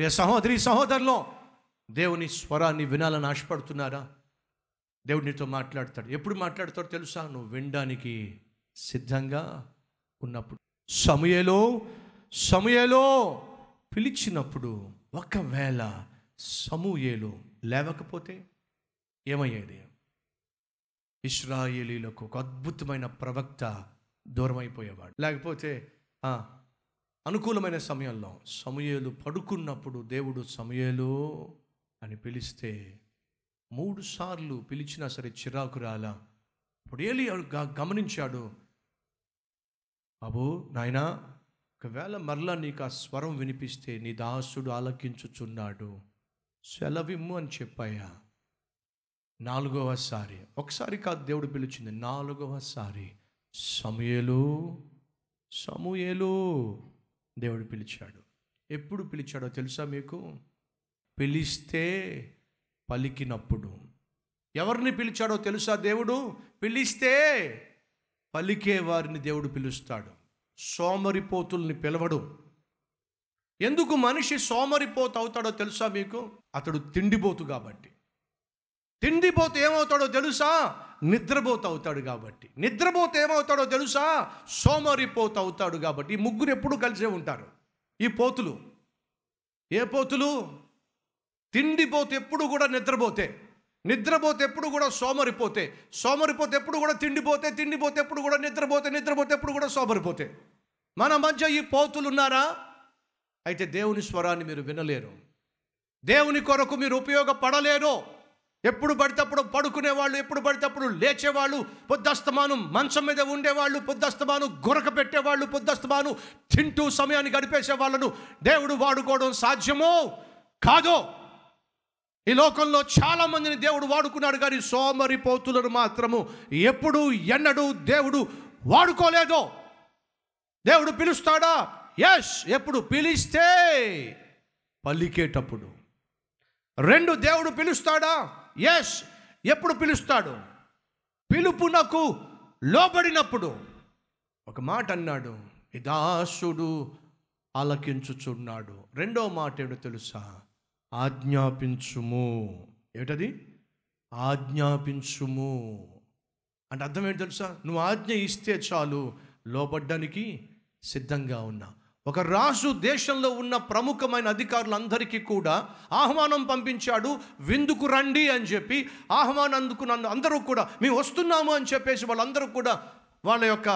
ప్రియ సహోదరి సహోదరులు దేవుని స్వరాన్ని వినాలని ఆశపడుతున్నారా? దేవుడు నీతో మాట్లాడతాడు. ఎప్పుడు మాట్లాడతాడో తెలుసా? నువ్వు వినడానికి సిద్ధంగా ఉన్నప్పుడు. సమయలో సమయలో పిలిచినప్పుడు ఒకవేళ సమూయేలు లేవకపోతే ఏమయ్యేది? ఇస్రాయేలీలకు ఒక అద్భుతమైన ప్రవక్త దూరమైపోయేవాడు. లేకపోతే అనుకూలమైన సమయంలో సమయలు పడుకున్నప్పుడు దేవుడు సమయలు అని పిలిస్తే మూడు సార్లు పిలిచినా సరే చిరాకు రాలా ఇప్పుడు ఏలి గమనించాడు. బాబు నాయనా ఒకవేళ మరలా నీకు ఆ స్వరం వినిపిస్తే నీ దాసుడు ఆలకించుచున్నాడు. సెలవిమ్ము అని చెప్పాయా? నాలుగవసారి ఒకసారి కాదు దేవుడు పిలిచింది. నాలుగవసారి సమయలు సమూయేలు. దేవుడు పిలిచాడు. ఎప్పుడు పిలిచాడో తెలుసా మీకు? పిలిస్తే పలికినప్పుడు. ఎవరిని పిలిచాడో తెలుసా దేవుడు? పిలిస్తే పలికే వారిని దేవుడు పిలుస్తాడు. సోమరిపోతుల్ని పిలవడు. ఎందుకు మనిషి సోమరిపోతు అవుతాడో తెలుసా మీకు? అతడు తిండిపోతు కాబట్టి. తిండిపోతు ఏమవుతాడో తెలుసా? నిద్రపోత అవుతాడు కాబట్టి. నిద్రపోతే ఏమవుతాడో తెలుసా? సోమరిపోత అవుతాడు కాబట్టి. ఈ ముగ్గురు ఎప్పుడు కలిసే ఉంటారు. ఈ పోతులు. ఏ పోతులు? తిండిపోతే ఎప్పుడు కూడా నిద్రపోతే. నిద్రపోతే ఎప్పుడు కూడా సోమరిపోతే. సోమరిపోతే ఎప్పుడు కూడా తిండిపోతే. తిండిపోతే ఎప్పుడు కూడా నిద్రపోతే. నిద్రపోతే ఎప్పుడు కూడా సోమరిపోతే. మన మధ్య ఈ పోతులు ఉన్నారా? అయితే దేవుని స్వరాన్ని మీరు వినలేరు. దేవుని కొరకు మీరు ఉపయోగపడలేరు. ఎప్పుడు పడితే అప్పుడు పడుకునేవాళ్ళు ఎప్పుడు పడితే అప్పుడు లేచేవాళ్ళు పొద్దస్తమానం మంచం మీద ఉండేవాళ్ళు పొద్దస్తమానం గురక పెట్టేవాళ్ళు పొద్దస్తమానం తింటూ సమయాన్ని గడిపేసే వాళ్ళను దేవుడు వాడుకోవడం సాధ్యమో కాదో? ఈ లోకంలో చాలామందిని దేవుడు వాడుకున్నాడు కానీ సోమరిపోతులను మాత్రము ఎప్పుడు ఎన్నడూ దేవుడు వాడుకోలేదు. దేవుడు పిలుస్తాడా? ఎస్ ఎప్పుడు పిలిస్తే పలికేటప్పుడు. రెండు దేవుడు పిలుస్తాడా? ఎస్ ఎప్పుడు పిలుస్తాడు? పిలుపునకు లోబడినప్పుడు. ఒక మాట అన్నాడు దాసుడు ఆలకించుచున్నాడు. రెండో మాట ఏమిటో తెలుసా? ఆజ్ఞాపించుము. ఏమిటది? ఆజ్ఞాపించుము. అంటే అర్థం ఏంటి తెలుసా? నువ్వు ఆజ్ఞ ఇస్తే చాలు లోబడ్డానికి సిద్ధంగా ఉన్నా. ఒక రాజు దేశంలో ఉన్న ప్రముఖమైన అధికారులందరికీ కూడా ఆహ్వానం పంపించాడు విందుకు రండి అని చెప్పి ఆహ్వానం అందుకున్న అందరూ కూడా మేము వస్తున్నాము అని చెప్పేసి వాళ్ళందరూ కూడా వాళ్ళ యొక్క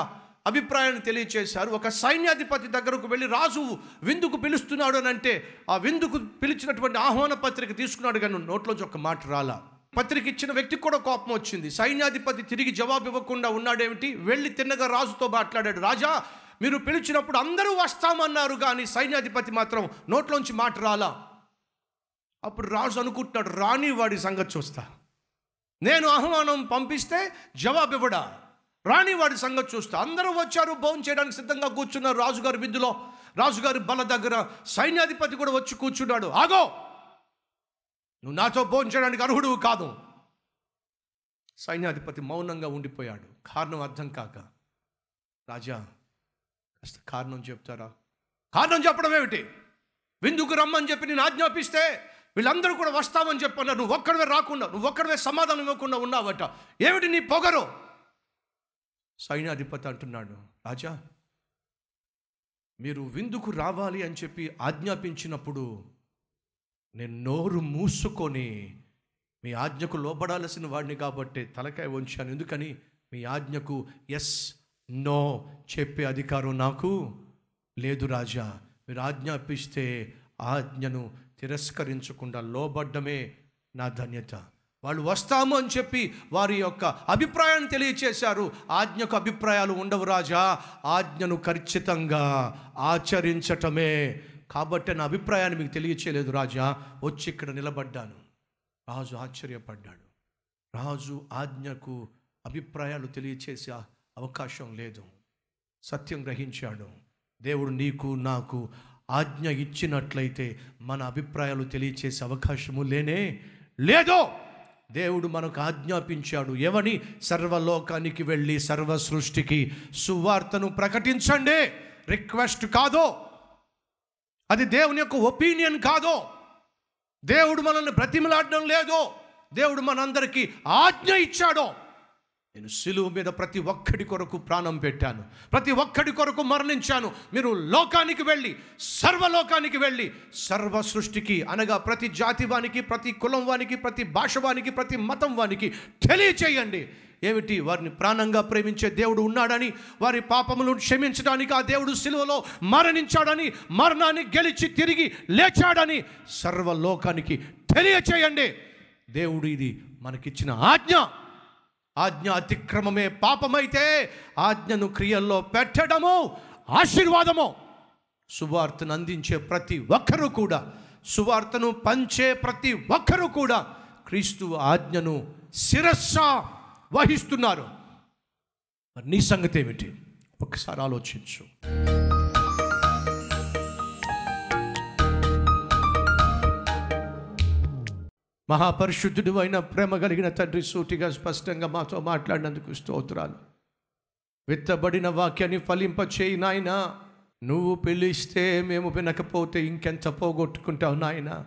అభిప్రాయాన్ని తెలియచేశారు. ఒక సైన్యాధిపతి దగ్గరకు వెళ్ళి రాజు విందుకు పిలుస్తున్నాడు అని అంటే ఆ విందుకు పిలిచినటువంటి ఆహ్వాన పత్రిక తీసుకున్నాడు కానీ నోట్లోంచి ఒక మాట రాలా. పత్రిక ఇచ్చిన వ్యక్తికి కూడా కోపం వచ్చింది. సైన్యాధిపతి తిరిగి జవాబు ఇవ్వకుండా ఉన్నాడేమిటి? వెళ్ళి తిన్నగా రాజుతో మాట్లాడాడు. రాజా మీరు పిలిచినప్పుడు అందరూ వస్తామన్నారు కానీ సైన్యాధిపతి మాత్రం నోట్లోంచి మాట రాలా. అప్పుడు రాజు అనుకుంటున్నాడు రాని వాడి సంగతి చూస్తా. నేను ఆహ్వానం పంపిస్తే జవాబు ఇవ్వడా? రాణి వాడి సంగతి చూస్తా. అందరూ వచ్చారు భోజనం చేయడానికి సిద్ధంగా కూర్చున్నారు రాజుగారి విధులో రాజుగారి బల దగ్గర సైన్యాధిపతి కూడా వచ్చి కూర్చున్నాడు. ఆగో! నువ్వు నాతో భోజనం చేయడానికి అర్హుడు కాదు. సైన్యాధిపతి మౌనంగా ఉండిపోయాడు. కారణం అర్థం కాక రాజా కాస్త కారణం చెప్తారా? కారణం చెప్పడం ఏమిటి? విందుకు రమ్మని చెప్పి నేను ఆజ్ఞాపిస్తే వీళ్ళందరూ కూడా వస్తామని చెప్పన్నారు. నువ్వు ఒక్కడవే రాకుండా నువ్వు ఒక్కడవే సమాధానం ఇవ్వకుండా ఉన్నావట. ఏమిటి నీ పొగరు? సైన్యాధిపతి అంటున్నాడు. రాజా మీరు విందుకు రావాలి అని చెప్పి ఆజ్ఞాపించినప్పుడు నేను నోరు మూసుకొని మీ ఆజ్ఞకు లోబడాల్సిన వాడిని కాబట్టి తలకాయ వంచాను. ఎందుకని? మీ ఆజ్ఞకు ఎస్ నో చెప్పే అధికారం నాకు లేదు రాజా. మీరు ఆజ్ఞాపిస్తే ఆజ్ఞను తిరస్కరించకుండా లోబడ్డమే నా ధన్యత. వాళ్ళు వస్తాము అని చెప్పి వారి యొక్క అభిప్రాయాన్ని తెలియచేశారు. ఆజ్ఞకు అభిప్రాయాలు ఉండవు రాజా. ఆజ్ఞను ఖచ్చితంగా ఆచరించటమే. కాబట్టి నా అభిప్రాయాన్ని మీకు తెలియచేయలేదు రాజా. వచ్చి ఇక్కడ నిలబడ్డాను. రాజు ఆశ్చర్యపడ్డాడు. రాజు ఆజ్ఞకు అభిప్రాయాలు తెలియచేసి అవకాశం లేదు. సత్యం గ్రహించాడు. దేవుడు నీకు నాకు ఆజ్ఞ ఇచ్చినట్లయితే మన అభిప్రాయాలు తెలియచేసే అవకాశము లేనే లేదో దేవుడు మనకు ఆజ్ఞాపించాడు. ఎవని? సర్వలోకానికి వెళ్ళి సర్వ సృష్టికి సువార్తను ప్రకటించండి. రిక్వెస్ట్ కాదో? అది దేవుని యొక్క ఒపీనియన్ కాదో? దేవుడు మనల్ని బ్రతిమలాడడం లేదో? దేవుడు మనందరికీ ఆజ్ఞ ఇచ్చాడో? నేను సిలువు మీద ప్రతి ఒక్కడి కొరకు ప్రాణం పెట్టాను. ప్రతి ఒక్కడి కొరకు మరణించాను. మీరు లోకానికి వెళ్ళి సర్వలోకానికి వెళ్ళి సర్వ సృష్టికి అనగా ప్రతి జాతి వానికి ప్రతి కులం వానికి ప్రతి భాష వానికి ప్రతి మతం వానికి తెలియచేయండి. ఏమిటి? వారిని ప్రాణంగా ప్రేమించే దేవుడు ఉన్నాడని వారి పాపములను క్షమించడానికి ఆ దేవుడు సిలువలో మరణించాడని మరణాన్ని గెలిచి తిరిగి లేచాడని సర్వలోకానికి తెలియచేయండి. దేవుడు ఇది మనకిచ్చిన ఆజ్ఞ. ఆజ్ఞ అతిక్రమమే పాపమైతే ఆజ్ఞను క్రియల్లో పెట్టడము ఆశీర్వాదము. సువార్తను అందించే ప్రతి ఒక్కరూ కూడా సువార్తను పంచే ప్రతి ఒక్కరూ కూడా క్రీస్తు ఆజ్ఞను శిరస్స వహిస్తున్నారు. మరి నీ సంగతి ఏమిటి? ఒకసారి ఆలోచించు. మహాపరిశుద్ధుడు అయిన ప్రేమ కలిగిన తండ్రి సూటిగా స్పష్టంగా మాతో మాట్లాడినందుకు స్తోత్రాలు. విత్తబడిన వాక్యాన్ని ఫలింపచేయి నాయన. నువ్వు పిలిస్తే మేము వినకపోతే ఇంకెంత పోగొట్టుకుంటావు నాయన.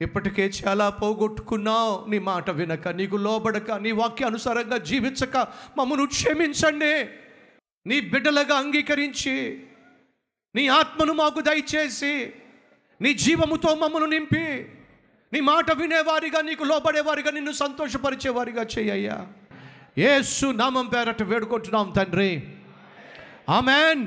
ఇప్పటికే చాలా పోగొట్టుకున్నావు. నీ మాట వినక నీకు లోబడక నీ వాక్యానుసారంగా జీవించక మమ్మను క్షమించండి. నీ బిడ్డలుగా అంగీకరించి నీ ఆత్మను మాకు దయచేసి నీ జీవముతో మమ్మను నింపి నీ మాట వినేవారిగా నీకు లోబడేవారిగా నిన్ను సంతోషపరిచేవారిగా చేయయ్యా ఏసు నామం పేరట వేడుకుంటున్నాం తండ్రి. ఆమెన్.